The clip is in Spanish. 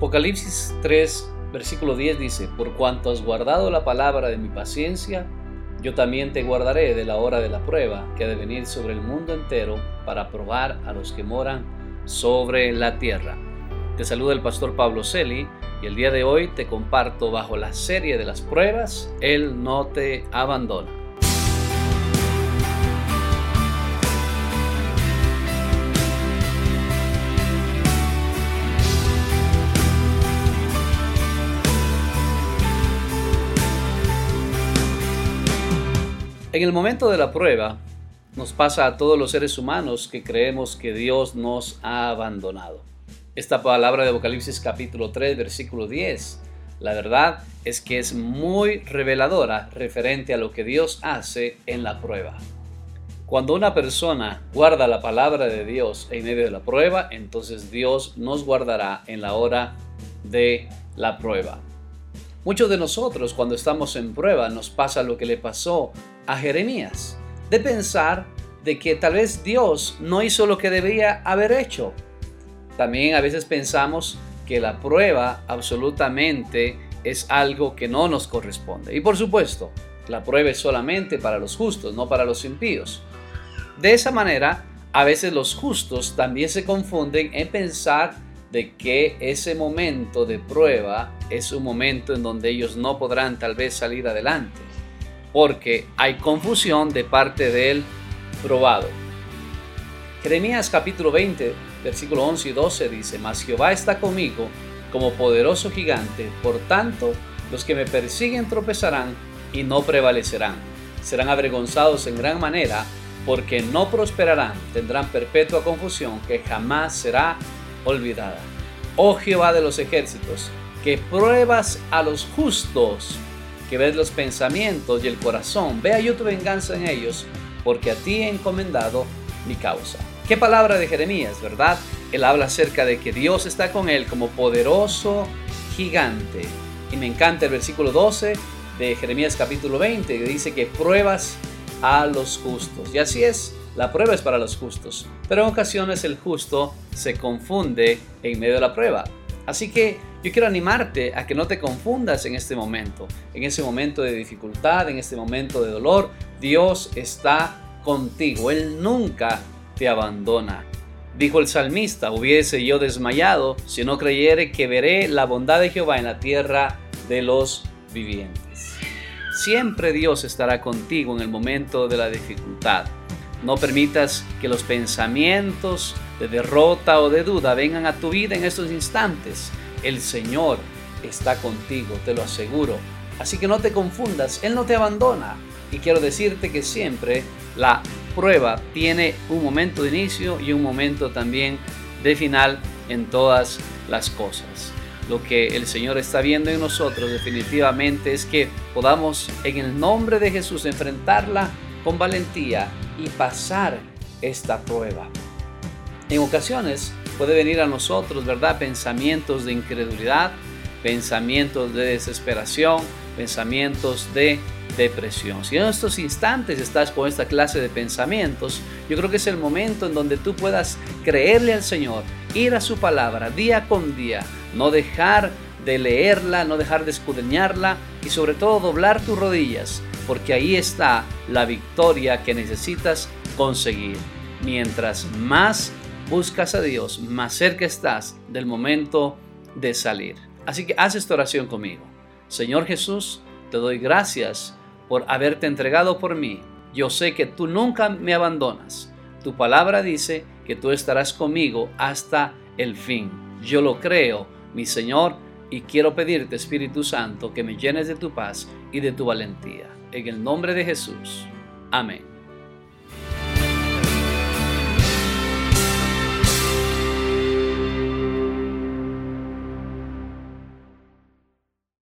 Apocalipsis 3, versículo 10 dice, Por cuanto has guardado la palabra de mi paciencia, yo también te guardaré de la hora de la prueba que ha de venir sobre el mundo entero para probar a los que moran sobre la tierra. Te saluda el pastor Pablo Celi y el día de hoy te comparto bajo la serie de las pruebas, Él no te abandona. En el momento de la prueba, nos pasa a todos los seres humanos que creemos que Dios nos ha abandonado. Esta palabra de Apocalipsis capítulo 3, versículo 10, la verdad es que es muy reveladora referente a lo que Dios hace en la prueba. Cuando una persona guarda la palabra de Dios en medio de la prueba, entonces Dios nos guardará en la hora de la prueba. Muchos de nosotros cuando estamos en prueba nos pasa lo que le pasó a Jeremías, de pensar de que tal vez Dios no hizo lo que debía haber hecho. También a veces pensamos que la prueba absolutamente es algo que no nos corresponde. Y por supuesto, la prueba es solamente para los justos, no para los impíos. De esa manera, a veces los justos también se confunden en pensar de que ese momento de prueba es un momento en donde ellos no podrán tal vez salir adelante, porque hay confusión de parte del probado. Jeremías capítulo 20, versículo 11 y 12 dice, Mas Jehová está conmigo como poderoso gigante, por tanto los que me persiguen tropezarán y no prevalecerán. Serán avergonzados en gran manera, porque no prosperarán, tendrán perpetua confusión que jamás será olvidada. Oh Jehová de los ejércitos, que pruebas a los justos, que ves los pensamientos y el corazón, vea yo tu venganza en ellos, porque a ti he encomendado mi causa. Qué palabra de Jeremías, ¿verdad? Él habla acerca de que Dios está con él como poderoso gigante. Y me encanta el versículo 12 de Jeremías capítulo 20, que dice que pruebas a los justos. Y así es, la prueba es para los justos, pero en ocasiones el justo se confunde en medio de la prueba. Así que yo quiero animarte a que no te confundas en este momento, en ese momento de dificultad, en este momento de dolor. Dios está contigo, Él nunca te abandona. Dijo el salmista, hubiese yo desmayado si no creyere que veré la bondad de Jehová en la tierra de los vivientes. Siempre Dios estará contigo en el momento de la dificultad. No permitas que los pensamientos de derrota o de duda vengan a tu vida en estos instantes. El Señor está contigo, te lo aseguro. Así que no te confundas, Él no te abandona. Y quiero decirte que siempre la prueba tiene un momento de inicio y un momento también de final en todas las cosas. Lo que el Señor está viendo en nosotros definitivamente es que podamos en el nombre de Jesús enfrentarla con valentía y pasar esta prueba. En ocasiones puede venir a nosotros, ¿verdad? Pensamientos de incredulidad, pensamientos de desesperación, pensamientos de depresión. Si en estos instantes estás con esta clase de pensamientos, yo creo que es el momento en donde tú puedas creerle al Señor, ir a su palabra día con día, no dejar de leerla, no dejar de escudriñarla y sobre todo doblar tus rodillas porque ahí está la victoria que necesitas conseguir. Mientras más buscas a Dios, más cerca estás del momento de salir. Así que haz esta oración conmigo. Señor Jesús, te doy gracias por haberte entregado por mí. Yo sé que tú nunca me abandonas. Tu palabra dice que tú estarás conmigo hasta el fin. Yo lo creo, mi Señor, y quiero pedirte, Espíritu Santo, que me llenes de tu paz y de tu valentía. En el nombre de Jesús. Amén.